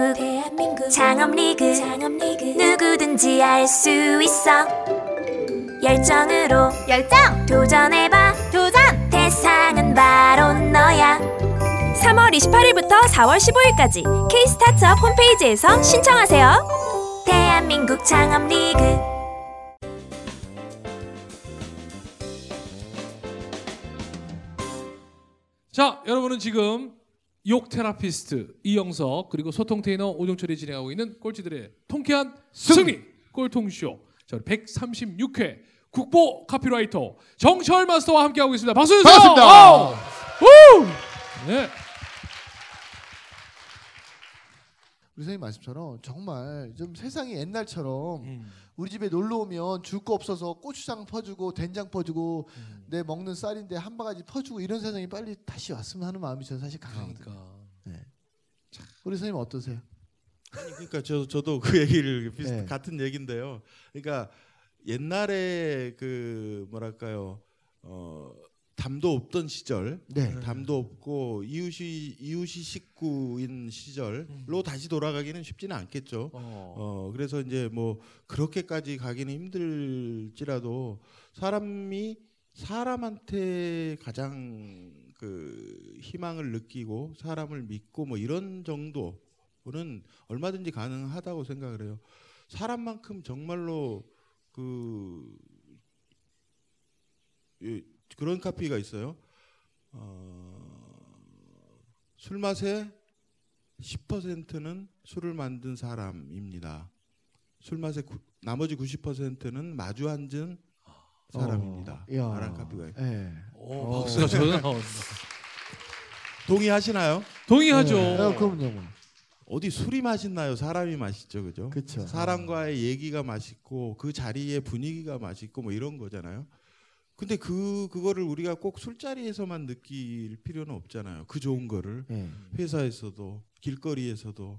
대한민국 대한민국 창업리그. 창업리그. 누구든지 알 수 있어. 열정으로. 열정. 도전해봐. 도전. 대상은 바로 너야. 3월 28일부터 4월 15일까지 K-스타트업 홈페이지에서 신청하세요. 대한민국 창업리그. 자, 여러분은 지금 욕 테라피스트 이영석 그리고 소통 테이너 오종철이 진행하고 있는 꼴찌들의 통쾌한 승리 꼴통쇼. 자, 136회 국보 카피라이터 정철 마스터와 함께하고 있습니다. 박수 주세요. 반갑습니다. 아우! 우! 네. 우리 선생님 말씀처럼 정말 좀 세상이 옛날처럼 음. 우리 집에 놀러 오면 줄 거 없어서 고추장 퍼주고 된장 퍼주고 음. 내 먹는 쌀인데 한 바가지 퍼주고 이런 세상이 빨리 다시 왔으면 하는 마음이 저는 사실 강하거든요. 그러니까. 우리 선생님 어떠세요? 아니, 그러니까 저 저도 그 얘기를 비슷 네. 같은 얘긴데요. 그러니까 옛날에 그 뭐랄까요 어 담도 없던 시절, 네. 담도 없고 이웃이 이웃이 식구인 시절로 다시 돌아가기는 쉽지는 않겠죠. 어. 어 그래서 이제 뭐 그렇게까지 가기는 힘들지라도 사람이 사람한테 가장 그 희망을 느끼고 사람을 믿고 뭐 이런 정도는 얼마든지 가능하다고 생각을 해요. 사람만큼 정말로 그 예, 그런 카피가 있어요. 어, 술 맛에 10%는 술을 만든 사람입니다. 술 맛의 구, 나머지 90%는 마주 앉은 사람입니다. 어. 라는 카피가 있어요. 네. 오, 박수가 저는 나온다. 동의하시나요? 동의하죠. 네. 어, 그럼요. 뭐. 어디 술이 맛있나요? 사람이 맛있죠, 그죠? 그쵸. 사람과의 얘기가 맛있고 그 자리의 분위기가 맛있고 뭐 이런 거잖아요. 근데 그 그거를 우리가 꼭 술자리에서만 느낄 필요는 없잖아요. 그 좋은 거를 네. 회사에서도 길거리에서도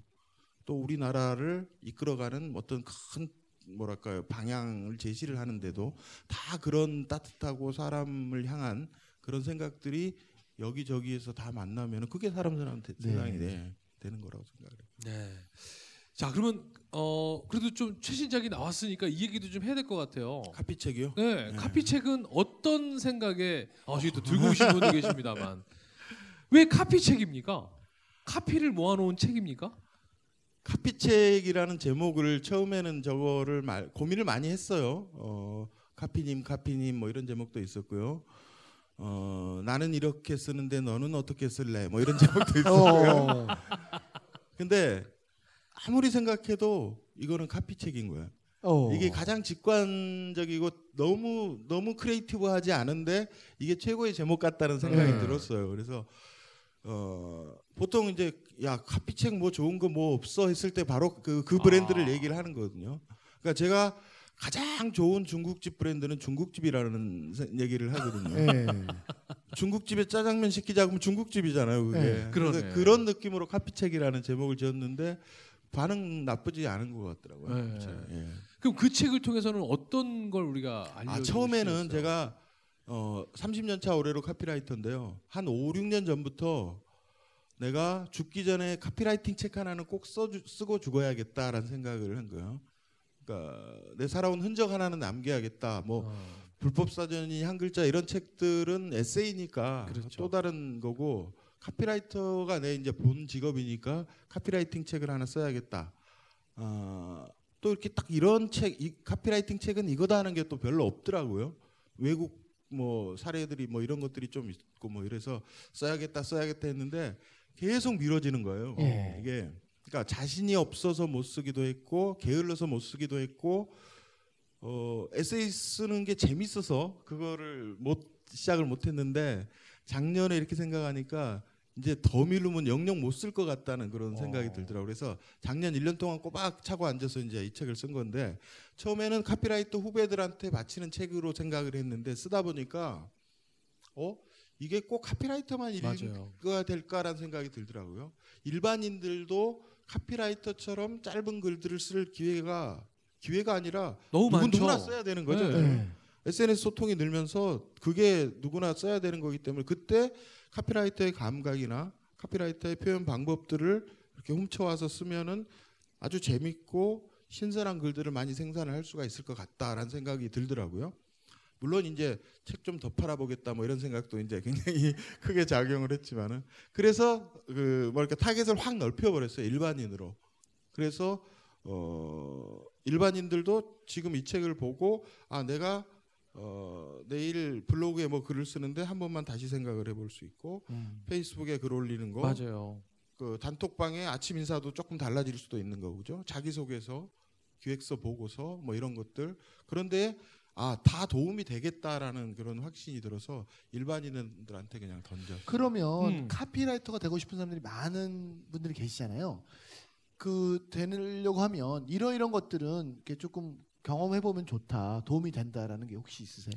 또 우리나라를 이끌어가는 어떤 큰 뭐랄까요 방향을 제시를 하는데도 다 그런 따뜻하고 사람을 향한 그런 생각들이 여기저기에서 다 만나면 그게 사람 사람한테 네. 세상이 돼, 되는 거라고 생각해요. 네. 자, 그러면 어 그래도 좀 최신작이 나왔으니까 이 얘기도 좀 해야 될 것 같아요. 카피책이요? 네, 네. 카피책은 어떤 생각에 아, 저기 또 들고 오신 분도 계십니다만 왜 카피책입니까? 카피를 모아놓은 책입니까? 카피책이라는 제목을 처음에는 저거를 말, 고민을 많이 했어요. 어, 카피님, 카피님 뭐 이런 제목도 있었고요. 어, 나는 이렇게 쓰는데 너는 어떻게 쓸래? 뭐 이런 제목도 있었고요. 어. 근데 아무리 생각해도 이거는 카피책인 거야. 어. 이게 가장 직관적이고 너무 너무 크리에이티브하지 않은데 이게 최고의 제목 같다는 생각이 네. 들었어요. 그래서 어 보통 이제 야 카피책 뭐 좋은 거 뭐 없어 했을 때 바로 그 그 브랜드를 아. 얘기를 하는 거거든요. 그러니까 제가 가장 좋은 중국집 브랜드는 중국집이라는 세- 얘기를 하거든요. 네. 중국집에 짜장면 시키자 그러면 중국집이잖아요. 그게. 네, 그런 느낌으로 카피책이라는 제목을 지었는데 반응 나쁘지 않은 것 같더라고요. 네. 예. 그럼 그 책을 통해서는 어떤 걸 우리가 알려? 아 처음에는 제가 어 30년 차 올해로 카피라이터인데요. 한 5, 6년 전부터 내가 죽기 전에 카피라이팅 책 하나는 꼭 써, 쓰고 죽어야겠다라는 생각을 한 거예요. 그러니까 내 살아온 흔적 하나는 남겨야겠다. 뭐 어. 불법 사전이 한 글자 이런 책들은 에세이니까 그렇죠. 또 다른 거고 카피라이터가 내 이제 본 직업이니까 카피라이팅 책을 하나 써야겠다. 아, 또 이렇게 딱 이런 책, 이 카피라이팅 책은 이거다 하는 게 또 별로 없더라고요. 외국 뭐 사례들이 뭐 이런 것들이 좀 있고 뭐 이래서 써야겠다 써야겠다 했는데 계속 미뤄지는 거예요. 예. 이게 그러니까 자신이 없어서 못 쓰기도 했고 게을러서 못 쓰기도 했고 어 에세이 쓰는 게 재밌어서 그거를 못 시작을 못 했는데 작년에 이렇게 생각하니까 이제 더 미루면 영영 못 쓸 것 같다는 그런 생각이 어. 들더라고요. 그래서 작년 1년 동안 꼬박 차고 앉아서 이제 이 책을 쓴 건데 처음에는 카피라이터 후배들한테 바치는 책으로 생각을 했는데 쓰다 보니까 어 이게 꼭 카피라이터만. 읽어야 될까라는 생각이 들더라고요. 일반인들도 카피라이터처럼 짧은 글들을 쓸 기회가 기회가 아니라 너무 누구 많죠. 누구나 써야 되는 거죠. 네. 네. SNS 소통이 늘면서 그게 누구나 써야 되는 거기 때문에 그때 카피라이터의 감각이나 카피라이터의 표현 방법들을 이렇게 훔쳐와서 쓰면은 아주 재밌고 신선한 글들을 많이 생산을 할 수가 있을 것 같다라는 생각이 들더라고요. 물론 이제 책 좀 더 팔아보겠다 뭐 이런 생각도 이제 굉장히 크게 작용을 했지만은 그래서 그 뭐랄까 타겟을 확 넓혀버렸어요 일반인으로. 그래서 어 일반인들도 지금 이 책을 보고 아 내가 어 내일 블로그에 뭐 글을 쓰는데 한 번만 다시 생각을 해볼 수 있고 페이스북에 글 올리는 거 맞아요. 그 단톡방에 아침 인사도 조금 달라질 수도 있는 거죠. 자기 소개서, 기획서 보고서 뭐 이런 것들. 그런데 아, 다 도움이 되겠다라는 그런 확신이 들어서 일반인들한테 그냥 던져. 그러면 음. 카피라이터가 되고 싶은 사람들이 많은 분들이 계시잖아요. 그 되려고 하면 이런 이런 것들은 이렇게 조금 경험해 보면 좋다, 도움이 된다라는 게 혹시 있으세요?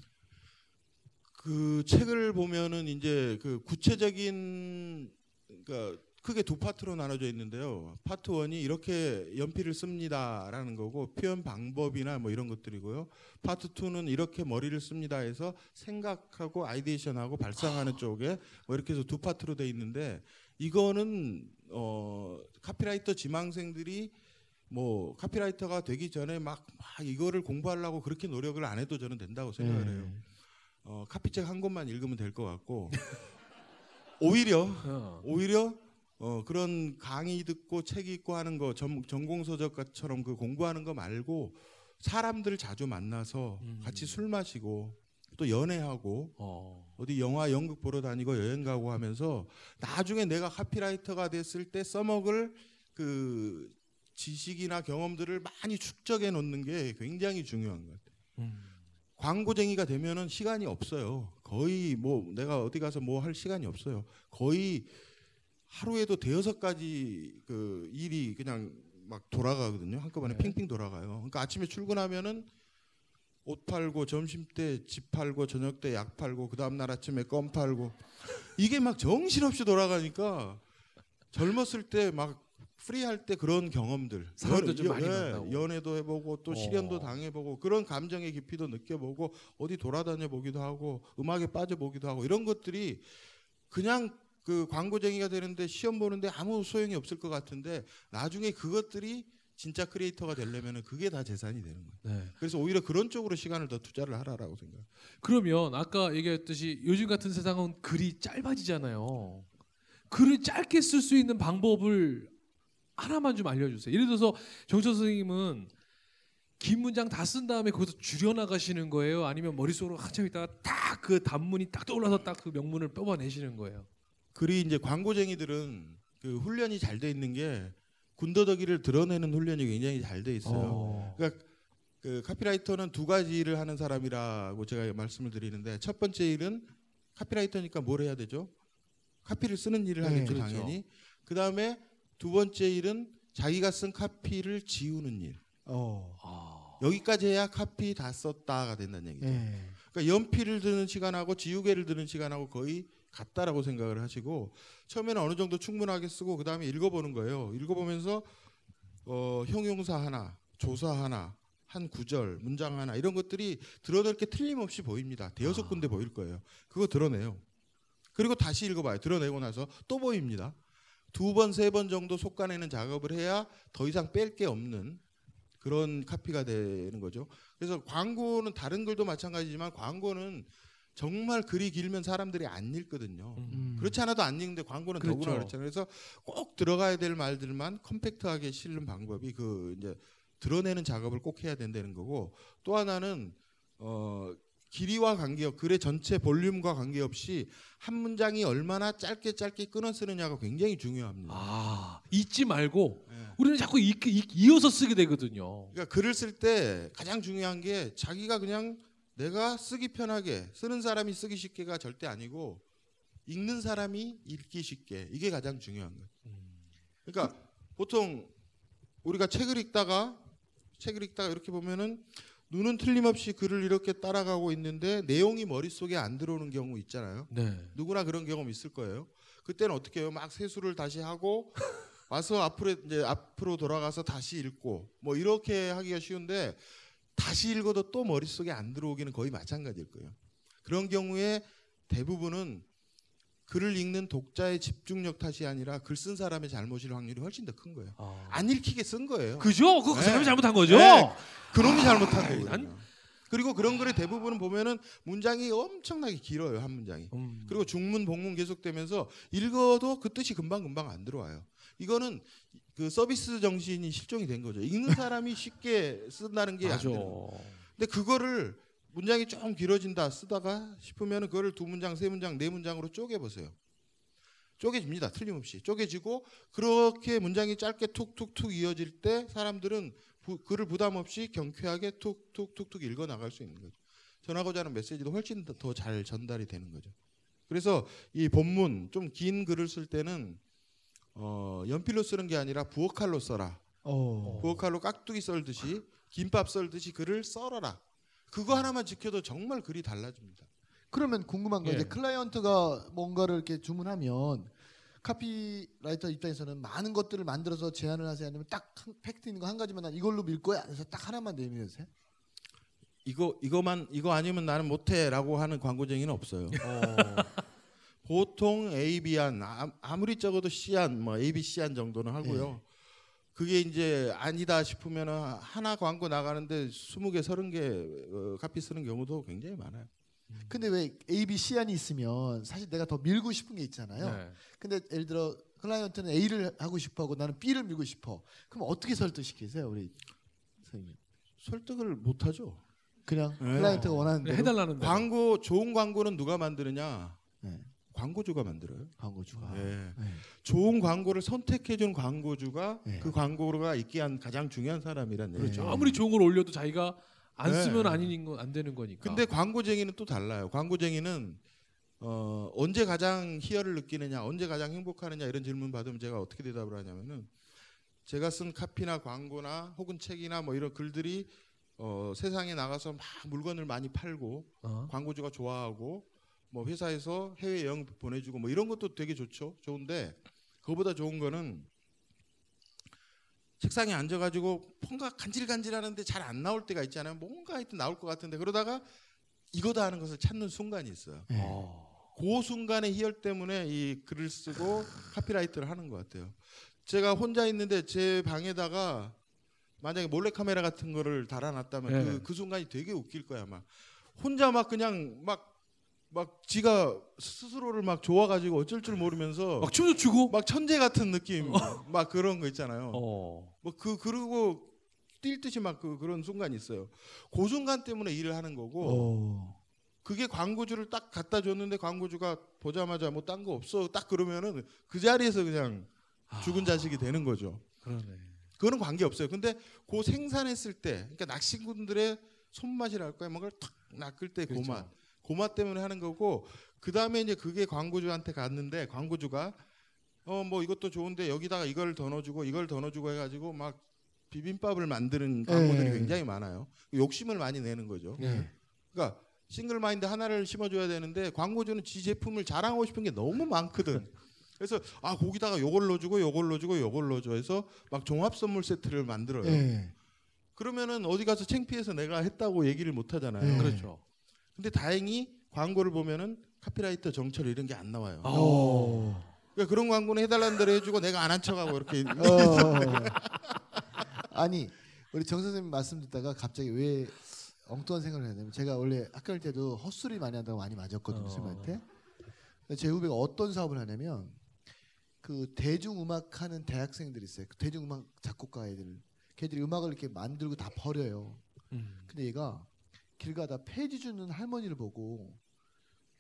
그 책을 보면은 이제 그 구체적인 그러니까 크게 두 파트로 나눠져 있는데요. 파트 원이 이렇게 연필을 씁니다라는 거고 표현 방법이나 뭐 이런 것들이고요. part two는 이렇게 머리를 씁니다 해서 생각하고 ideation하고 발상하는 쪽에 뭐 이렇게 해서 두 파트로 돼 있는데 이거는 어 카피라이터 지망생들이 뭐 카피라이터가 되기 전에 막, 막 이거를 공부하려고 그렇게 노력을 안 해도 저는 된다고 생각을 해요. 어, 카피책 한 권만 읽으면 될 것 같고 오히려 어. 오히려 어, 그런 강의 듣고 책 읽고 하는 거 전, 전공서적처럼 그 공부하는 거 말고 사람들 자주 만나서 음. 같이 술 마시고 또 연애하고 어. 어디 영화 연극 보러 다니고 여행 가고 하면서 나중에 내가 카피라이터가 됐을 때 써먹을 그 지식이나 경험들을 많이 축적해 놓는 게 굉장히 중요한 것 같아요. 음. 광고쟁이가 되면은 시간이 없어요. 거의 뭐 내가 어디 가서 뭐 할 시간이 없어요. 거의 하루에도 대여섯 가지 그 일이 그냥 막 돌아가거든요. 한꺼번에 네. 핑핑 돌아가요. 그러니까 아침에 출근하면은 옷 팔고 점심 때 집 팔고 저녁 때 약 팔고 그 다음 날 아침에 껌 팔고 이게 막 정신없이 돌아가니까 젊었을 때 막 프리할 때 그런 경험들 사람도 좀 연- 많이 예, 만나고. 연애도 해보고 또 어. 실연도 당해보고 그런 감정의 깊이도 느껴보고 어디 돌아다녀 보기도 하고 음악에 빠져 보기도 하고 이런 것들이 그냥 그 광고쟁이가 되는데 시험 보는데 아무 소용이 없을 것 같은데 나중에 그것들이 진짜 크리에이터가 되려면은 그게 다 재산이 되는 거예요. 네. 그래서 오히려 그런 쪽으로 시간을 더 투자를 하라라고 생각해요. 그러면 아까 얘기했듯이 요즘 같은 세상은 글이 짧아지잖아요. 글을 짧게 쓸 수 있는 방법을 하나만 좀 알려주세요. 예를 들어서 정철 선생님은 긴 문장 다 쓴 다음에 거기서 줄여 나가시는 거예요? 아니면 머릿속으로 한참 있다가 딱 그 단문이 딱 떠올라서 딱 그 명문을 뽑아내시는 거예요? 글이 이제 광고쟁이들은 그 훈련이 잘 돼 있는 게 군더더기를 드러내는 훈련이 굉장히 잘 돼 있어요. 어. 그러니까 그 카피라이터는 두 가지 일을 하는 사람이라고 제가 말씀을 드리는데 첫 번째 일은 카피라이터니까 뭘 해야 되죠? 카피를 쓰는 일을 네, 하겠죠 그렇죠. 당연히. 그 다음에 두 번째 일은 자기가 쓴 카피를 지우는 일. 어. 아. 여기까지 해야 카피 다 썼다가 된다는 얘기죠. 예. 그러니까 연필을 드는 시간하고 지우개를 드는 시간하고 거의 같다라고 생각을 하시고 처음에는 어느 정도 충분하게 쓰고 그 다음에 읽어보는 거예요. 읽어보면서 어, 형용사 하나, 조사 하나, 한 구절, 문장 하나 이런 것들이 드러낼 게 틀림없이 보입니다. 대여섯 군데 보일 거예요. 그거 드러내요. 그리고 다시 읽어봐요. 드러내고 나서 또 보입니다. 두 번, 세 번 정도 속가내는 작업을 해야 더 이상 뺄 게 없는 그런 카피가 되는 거죠. 그래서 광고는 다른 글도 마찬가지지만 광고는 정말 글이 길면 사람들이 안 읽거든요. 음. 그렇지 않아도 안 읽는데 광고는 그렇죠. 더구나 그렇잖아요. 그래서 꼭 들어가야 될 말들만 컴팩트하게 실는 방법이 그 이제 드러내는 작업을 꼭 해야 된다는 거고 또 하나는 어 길이와 관계없 글의 전체 볼륨과 관계없이 한 문장이 얼마나 짧게 짧게 끊어 쓰느냐가 굉장히 중요합니다. 아 잊지 말고 예. 우리는 자꾸 이, 이, 이 어서 쓰게 되거든요. 그러니까 글을 쓸 때 가장 중요한 게 자기가 그냥 내가 쓰기 편하게 쓰는 사람이 쓰기 쉽게가 절대 아니고 읽는 사람이 읽기 쉽게 이게 가장 중요한 거예요. 그러니까 보통 우리가 책을 읽다가 책을 읽다가 이렇게 보면은 눈은 틀림없이 글을 이렇게 따라가고 있는데 내용이 머릿속에 안 들어오는 경우 있잖아요. 네. 누구나 그런 경험 있을 거예요. 그때는 어떻게 해요? 막 세수를 다시 하고 와서 앞으로 이제 앞으로 돌아가서 다시 읽고 뭐 이렇게 하기가 쉬운데 다시 읽어도 또 머릿속에 안 들어오기는 거의 마찬가지일 거예요. 그런 경우에 대부분은 글을 읽는 독자의 집중력 탓이 아니라 글 쓴 사람의 잘못일 확률이 훨씬 더 큰 거예요. 아. 안 읽히게 쓴 거예요. 그죠? 그 네. 사람이 잘못한 거죠. 네. 그놈이 잘못한 거예요. 난- 그리고 그런 글의 대부분은 보면은 문장이 엄청나게 길어요 한 문장이. 음. 그리고 중문 복문 계속되면서 읽어도 그 뜻이 금방 금방 안 들어와요. 이거는 그 서비스 정신이 실종이 된 거죠. 읽는 사람이 쉽게 쓴다는 게 안. 돼요. 근데 그거를 문장이 좀 길어진다 쓰다가 싶으면은 그거를 두 문장, 세 문장, 네 문장으로 쪼개 보세요. 쪼개집니다. 틀림없이 쪼개지고 그렇게 문장이 짧게 툭툭툭 이어질 때 사람들은 부, 글을 부담 없이 경쾌하게 툭툭툭툭 읽어 나갈 수 있는 거죠. 전하고자 하는 메시지도 훨씬 더 잘 전달이 되는 거죠. 그래서 이 본문 좀 긴 글을 쓸 때는 어, 연필로 쓰는 게 아니라 부엌칼로 써라. 어. 부엌칼로 깍두기 썰듯이 김밥 썰듯이 글을 썰어라. 그거 하나만 지켜도 정말 글이 달라집니다. 그러면 궁금한 건 예. 이제 클라이언트가 뭔가를 이렇게 주문하면 카피라이터 입장에서는 많은 것들을 만들어서 제안을 하세요 아니면 딱 한- 팩트 있는 거 한 가지만 난 이걸로 밀 거야 그래서 딱 하나만 내밀으세요? 이거 이거만 이거 아니면 나는 못해라고 하는 광고쟁이는 없어요. 보통 A, B안 아- 아무리 적어도 C안 뭐 A, B, C안 정도는 하고요. 그게 이제 아니다 싶으면 하나 광고 나가는데 20개, 30개 어, 카피 쓰는 경우도 굉장히 많아요. 근데 왜 A, B, C 안이 있으면 사실 내가 더 밀고 싶은 게 있잖아요. 네. 근데 예를 들어 클라이언트는 A를 하고 싶어하고 나는 B를 밀고 싶어. 그럼 어떻게 설득시키세요, 우리 선생님? 설득을 못 하죠. 그냥 네. 클라이언트가 원하는 대로 해달라는 데 광고 좋은 광고는 누가 만드느냐? 네, 광고주가 만들어요. 광고주가. 네. 네. 좋은 광고를 선택해 준 광고주가 네. 그 광고가 있게 한 가장 중요한 사람이란 얘기죠. 그렇죠. 아무리 좋은 걸 올려도 자기가 안 네. 쓰면 아닌 건 안 되는 거니까. 근데 광고쟁이는 또 달라요. 광고쟁이는 어, 언제 가장 희열을 느끼느냐, 언제 가장 행복하느냐 이런 질문 받으면 제가 어떻게 대답을 하냐면은 제가 쓴 카피나 광고나 혹은 책이나 뭐 이런 글들이 어, 세상에 나가서 막 물건을 많이 팔고 어? 광고주가 좋아하고 뭐 회사에서 해외 여행 보내주고 뭐 이런 것도 되게 좋죠. 좋은데 그거보다 좋은 거는 책상에 앉아가지고 뭔가 간질간질하는데 잘 안 나올 때가 있잖아요. 뭔가 하여튼 나올 것 같은데 그러다가 이거다 하는 것을 찾는 순간이 있어요. 네. 그 순간의 희열 때문에 이 글을 쓰고 카피라이트를 하는 것 같아요. 제가 혼자 있는데 제 방에다가 만약에 몰래 카메라 같은 거를 달아놨다면 네. 그, 그 순간이 되게 웃길 거야 아마. 혼자 막 그냥 막 막 지가 스스로를 막 좋아가지고 어쩔 줄 모르면서 막 춤도 추고. 막 천재 같은 느낌 막 그런 거 있잖아요. 어. 뭐그 그러고 뛸 듯이 막 그 그런 순간이 있어요. 그 순간 때문에 일을 하는 거고 어. 그게 광고주를 딱 갖다 줬는데 광고주가 보자마자 뭐 딴 거 없어 딱 그러면은 그 자리에서 그냥 죽은 자식이 되는 거죠. 그러네. 그거는 관계 없어요. 근데 그 생산했을 때, 그러니까 낚시꾼들의 손맛이랄까요, 뭔가를 탁 낚을 때 그렇죠. 고맛 때문에 하는 거고, 그 다음에 이제 그게 광고주한테 갔는데 광고주가 어 뭐 이것도 좋은데 여기다가 이걸 더 넣어주고 이걸 더 넣어주고 해가지고 막 비빔밥을 만드는 광고들이 네. 굉장히 많아요. 욕심을 많이 내는 거죠. 네. 그러니까 싱글 마인드 하나를 심어줘야 되는데 광고주는 지 제품을 자랑하고 싶은 게 너무 많거든. 그래서 아 거기다가 요걸 넣어주고 요걸 넣어주고 요걸 넣어줘 해서 막 종합 선물 세트를 만들어요. 네. 그러면은 어디 가서 창피해서 내가 했다고 얘기를 못 하잖아요. 네. 그렇죠. 근데 다행히 광고를 보면은 카피라이터 정철 이런 게 안 나와요. 아. 어. 그러니까 그런 광고는 해달라는 대로 해주고 내가 안 한 척하고 이렇게 어. 아니 우리 정 선생님 말씀 듣다가 갑자기 왜 엉뚱한 생각을 했냐면 제가 원래 학교 다닐 때도 헛소리 많이 한다고 많이 맞았거든요 어. 선생님한테 제 후배가 어떤 사업을 하냐면 그 대중음악 하는 대학생들이 있어요 그 대중음악 작곡가 애들 걔들이 음악을 이렇게 만들고 다 버려요 음. 근데 얘가 길 가다 폐지 주는 할머니를 보고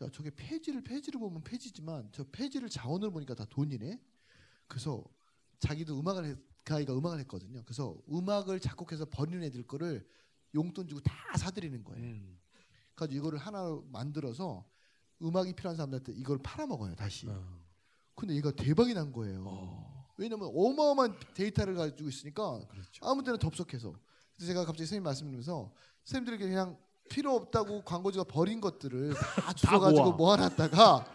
야 저게 폐지를 폐지를 보면 폐지지만 저 폐지를 자원을 보니까 다 돈이네. 그래서 자기도 음악을 했, 그 아이가 음악을 했거든요. 그래서 음악을 작곡해서 버리는 애들 거를 용돈 주고 다 사들이는 거예요. 음. 그래서 이거를 하나 만들어서 음악이 필요한 사람들한테 이걸 팔아먹어요 다시. 어. 근데 얘가 대박이 난 거예요. 왜냐면 어마어마한 데이터를 가지고 있으니까 그렇죠. 아무 때나 덥석해서. 그래서 제가 갑자기 선생님 말씀드리면서 선생님들에게 그냥 필요 없다고 광고주가 버린 것들을 다 주워가지고 모아. 모아놨다가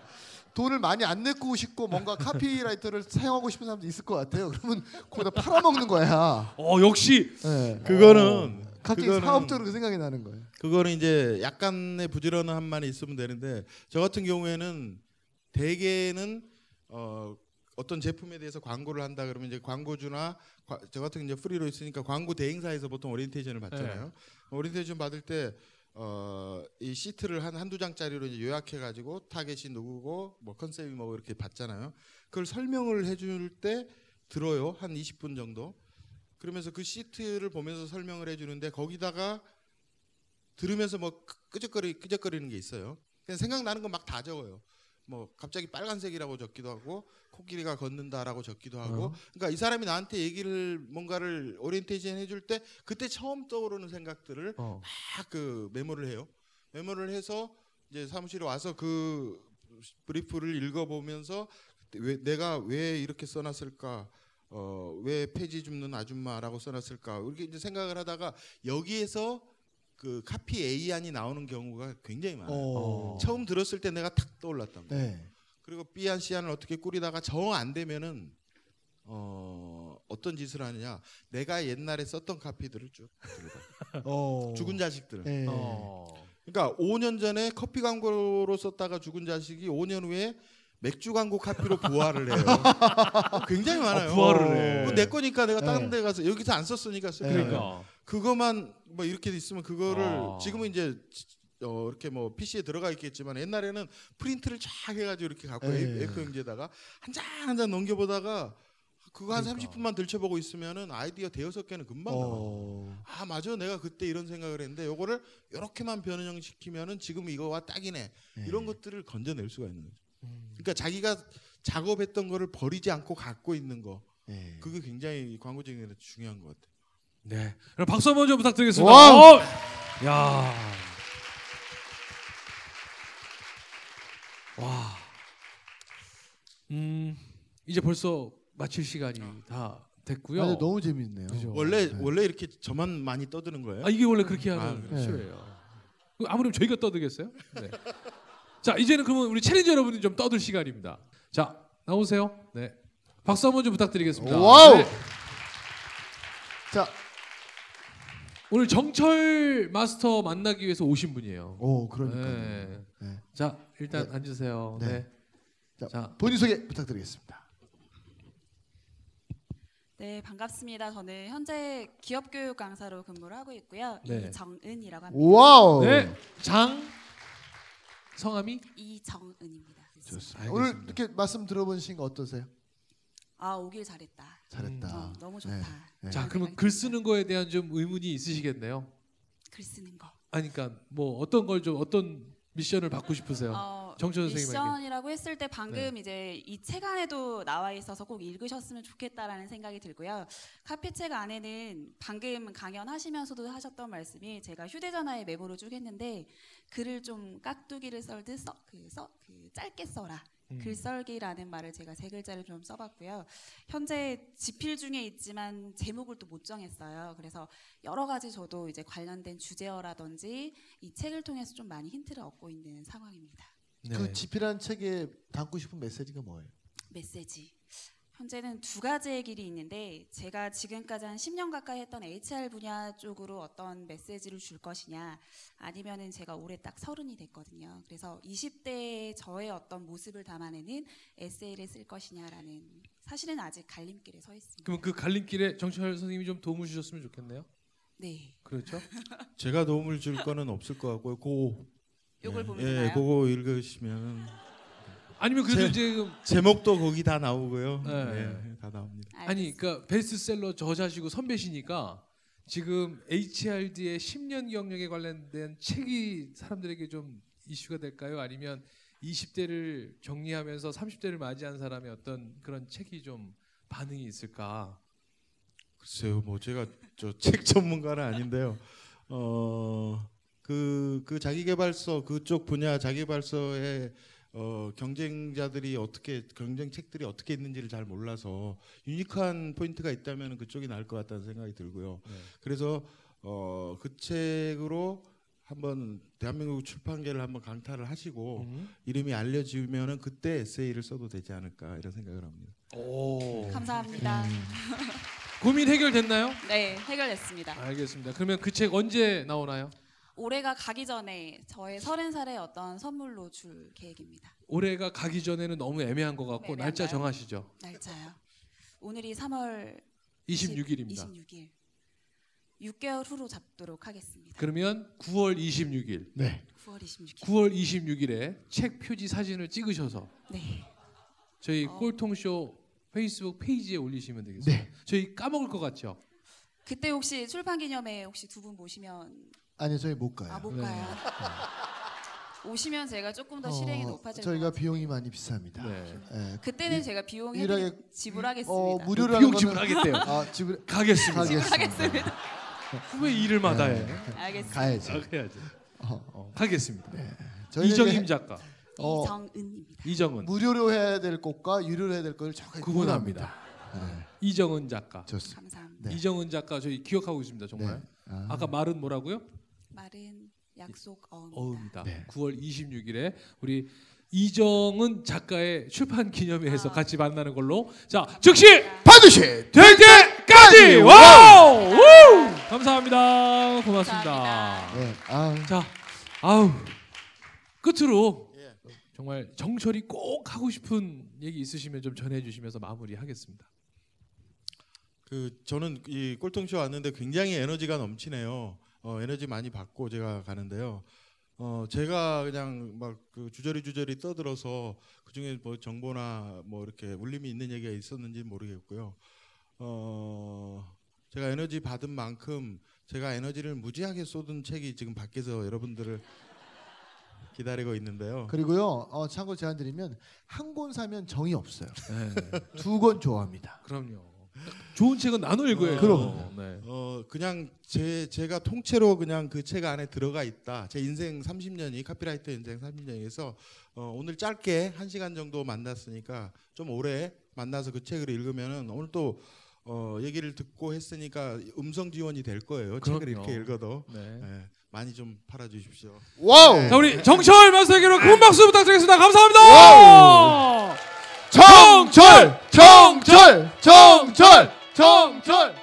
돈을 많이 안 내고 싶고 뭔가 카피라이터를 사용하고 싶은 사람도 있을 것 같아요. 그러면 거기다 팔아먹는 거야. 어 역시 네. 그거는 갑자기 그거는- 사업적으로 그 생각이 나는 거예요. 그거는 이제 약간의 부지런함만 있으면 되는데 저 같은 경우에는 대개는 어, 어떤 제품에 대해서 광고를 한다 그러면 이제 광고주나 과- 저 같은 이제 프리로 있으니까 광고 대행사에서 보통 오리엔테이션을 받잖아요. 오리엔테이션 받을 때 어, 이 시트를 한 한두 장짜리로 이제 요약해 가지고 타겟이 누구고 뭐 컨셉이 뭐 이렇게 받잖아요. 그걸 설명을 해 줄 때 들어요. 한 20분 정도. 그러면서 그 시트를 보면서 설명을 해 주는데 거기다가 들으면서 뭐 끄적거리 끄적거리는 게 있어요. 그냥 생각나는 거 막 다 적어요. 뭐 갑자기 빨간색이라고 적기도 하고 코끼리가 걷는다라고 적기도 하고 어. 그러니까 이 사람이 나한테 얘기를 뭔가를 오리엔테이션 해줄 때 그때 처음 떠오르는 생각들을 어. 막 그 메모를 해요. 메모를 해서 이제 사무실에 와서 그 brief를 읽어보면서 왜 내가 왜 이렇게 써놨을까? 어, 왜 폐지 줍는 아줌마라고 써놨을까? 이렇게 이제 생각을 하다가 여기에서 그 카피 A 안이 나오는 경우가 굉장히 많아요. 어. 처음 들었을 때 내가 탁 떠올랐단 말이에요. 네. 그리고 B 안 C 안을 어떻게 꾸리다가 정 안 되면은 어, 어떤 짓을 하느냐? 내가 옛날에 썼던 카피들을 쭉 들여다. 어. 죽은 자식들. 네. 어. 그러니까 5년 전에 커피 광고로 썼다가 죽은 자식이 5년 후에 맥주 광고 카피로 부활을 해요. 굉장히 많아요. 아, 부활을 해. 뭐내 거니까 내가 다른 네. 데 가서 여기서 안 썼으니까 쓸 네. 거예요. 그러니까. 그거만 뭐 이렇게 있으면 그거를 아. 지금은 이제 어 이렇게 뭐 PC에 들어가 있겠지만 옛날에는 프린트를 쫙 해가지고 이렇게 갖고 네. A4 용지에다가 한 장 한 장 넘겨보다가 그거 한 그러니까. 30분만 들춰보고 있으면은 아이디어 대여섯 개는 금방 나와. 어. 아 맞아 내가 그때 이런 생각을 했는데 요거를 이렇게만 변형시키면은 지금 이거와 딱이네 네. 이런 것들을 건져낼 수가 있는 거죠. 그러니까 자기가 작업했던 거를 버리지 않고 갖고 있는 거 네. 그게 굉장히 광고적인 데 중요한 것 같아요. 네. 그럼 박수 한번 좀 부탁드리겠습니다. Wow. 어! 야. 와. 음, 이제 벌써 마칠 시간이 다 됐고요. 아, 근데 너무 재밌네요. 그죠. 원래 네. 원래 이렇게 저만 많이 떠드는 거예요? 아 이게 원래 그렇게 하는 아? 쇼예요. 아무렴 저희가 떠들겠어요? 네. 자 이제는 그러면 우리 challenger 여러분이 좀 떠들 시간입니다. 자 나오세요. 네. 박수 한번 좀 부탁드리겠습니다. Wow. 네. 자, 오늘 정철 마스터 만나기 위해서 오신 분이에요. 오 그러니까요. 네. 네. 자 일단 앉으세요. 네. 네. 자, 자. 본인 소개 부탁드리겠습니다. 네, 반갑습니다. 저는 현재 기업 교육 강사로 근무를 하고 있고요. 네. 이정은이라고 합니다. Wow. 네. 장 성함이 이정은입니다. 좋습니다. 오늘 이렇게 말씀 들어보신 거 어떠세요? 아, 오길 잘했다. 잘했다. 어, 너무 좋다. 네. 자 그런 그러면 생각이 글. 쓰는 거에 대한 좀 의문이 있으시겠네요. 글 쓰는 거. 아니 그러니까 뭐 어떤 걸 좀 어떤 미션을 받고 싶으세요? 어, 정철 선생님에게. 네. 미션이라고 했을 때 방금 이제 이 책 안에도 나와 있어서 꼭 읽으셨으면 좋겠다라는 생각이 들고요. 카피책 안에는 방금 강연하시면서도 하셨던 말씀이 제가 휴대전화에 메모를 쭉 했는데 글을 좀 깍두기를 썰듯 써, 그, 써, 그 짧게 써라. 음. 글썰기라는 말을 제가 세 글자를 좀 써봤고요. 현재 지필 중에 있지만 제목을 또 못 정했어요. 그래서 여러 가지 저도 이제 관련된 주제어라든지 이 책을 통해서 좀 많이 힌트를 얻고 있는 상황입니다. 네. 그 지필한 책에 담고 싶은 메시지가 뭐예요? 메시지. 현재는 두 가지의 길이 있는데 제가 지금까지 한 10년 가까이 했던 HR 분야 쪽으로 어떤 메시지를 줄 것이냐 아니면은 제가 올해 딱 서른이 됐거든요. 그래서 20대의 저의 어떤 모습을 담아내는 에세이를 쓸 것이냐라는 사실은 아직 갈림길에 서 있습니다. 그럼 그 갈림길에 정철 선생님이 좀 도움을 주셨으면 좋겠네요. 네. 그렇죠? 제가 도움을 줄 거는 없을 것 같고요. 고 요걸 예, 보면 예, 되나요? 그거 읽으시면 아니면 그래도 제- 지금 제목도 거기 다 나오고요. 네. 네, 다 나옵니다. 아니. 그러니까 베스트셀러 저자시고 선배시니까 지금 HRD의 10년 경력에 관련된 책이 사람들에게 좀 이슈가 될까요? 아니면 20대를 정리하면서 30대를 맞이한 사람의 어떤 그런 책이 좀 반응이 있을까? 글쎄요, 뭐 제가 저 책 전문가는 아닌데요. 어 그 그 자기개발서 그쪽 분야 자기개발서에 어 경쟁자들이 어떻게 경쟁 책들이 어떻게 있는지를 잘 몰라서 유니크한 포인트가 있다면 그쪽이 나을 것 같다는 생각이 들고요. 네. 그래서 어 그 책으로 한번 대한민국 출판계를 한번 강타를 하시고 음. 이름이 알려지면은 그때 에세이를 써도 되지 않을까 이런 생각을 합니다. 오. 감사합니다. 음. 고민 해결됐나요? 네, 해결됐습니다. 알겠습니다. 그러면 그 책 언제 나오나요? 올해가 가기 전에 저의 서른 살의 어떤 선물로 줄 계획입니다. 올해가 가기 전에는 너무 애매한 것 같고 네, 날짜 애매한가요? 정하시죠. 날짜요. 오늘이 3월 26일입니다. 26일. 6개월 후로 잡도록 하겠습니다. 그러면 9월 26일, 네. 9월 26일. 9월 26일에 책 표지 사진을 찍으셔서 네. 저희 어. 꼴통쇼 페이스북 페이지에 올리시면 되겠습니다. 네. 저희 까먹을 것 같죠? 그때 혹시 출판 기념회 혹시 두 분 모시면 아니요 저희 못 가요. 아 못 네. 가요. 오시면 제가 조금 더 실행이 어, 높아질 저희가 것 같아요. 비용이 많이 비쌉니다. 네. 예. 그때는 제가 비용 유일하게 지불하겠습니다. 어 무료라는 비용 거는 지불하겠대요. 아 지불 가겠습니다. 가겠습니다. 하겠습니다. 왜 일을 마다해? 알겠습니다. 가야지. 아, 해야지. 어. 어, 가겠습니다. 저희는 이정임 이제 작가, 어, 이정은입니다. 이정은 무료로 해야 될 것과 유료로 해야 될 것을 정확하게 구분합니다. 네, 이정은 작가, 좋습니다. 감사합니다. 네. 이정은 작가 저희 기억하고 있습니다. 정말. 네. 아, 아까 말은 뭐라고요? 말은 약속 어음이다. 어음이다. 네. 9월 26일에 우리 이정은 작가의 출판 기념회에서 아. 같이 만나는 걸로. 자, 즉시 반드시 될 때까지 wow! 우! 감사합니다. 고맙습니다. 감사합니다. 네. 아, 자, 아우 끝으로 정말 정철이 꼭 하고 싶은 얘기 있으시면 좀 전해주시면서 마무리하겠습니다. 그 저는 이 꼴통쇼 왔는데 굉장히 에너지가 넘치네요. 어, 에너지 많이 받고 제가 가는데요. 어, 제가 그냥 막 그 주저리 주저리 떠들어서 그 중에 뭐 정보나 뭐 이렇게 울림이 있는 얘기가 있었는지 모르겠고요. 어, 제가 에너지 받은 만큼 제가 에너지를 무지하게 쏟은 책이 지금 밖에서 여러분들을 기다리고 있는데요. 그리고요. 어, 참고 제안 드리면 한 권 사면 정이 없어요. 네, 두권 좋아합니다. 그럼요. 좋은 책은 나눠 읽어야죠. 그럼요. 네. 어 그냥 제 제가 통째로 그냥 그 책 안에 들어가 있다. 제 인생 30년이 카피라이터 인생 30년에서 어, 오늘 짧게 한 시간 정도 만났으니까 좀 오래 만나서 그 책을 읽으면은 오늘 또 어, 얘기를 듣고 했으니까 음성 지원이 될 거예요. 책을 그럼요. 이렇게 읽어도 네. 예, 많이 좀 팔아주십시오. Wow. 자 우리 정철 마스터에게로 큰 박수 부탁드리겠습니다. 감사합니다. 정철, 정철, 정철, 정철.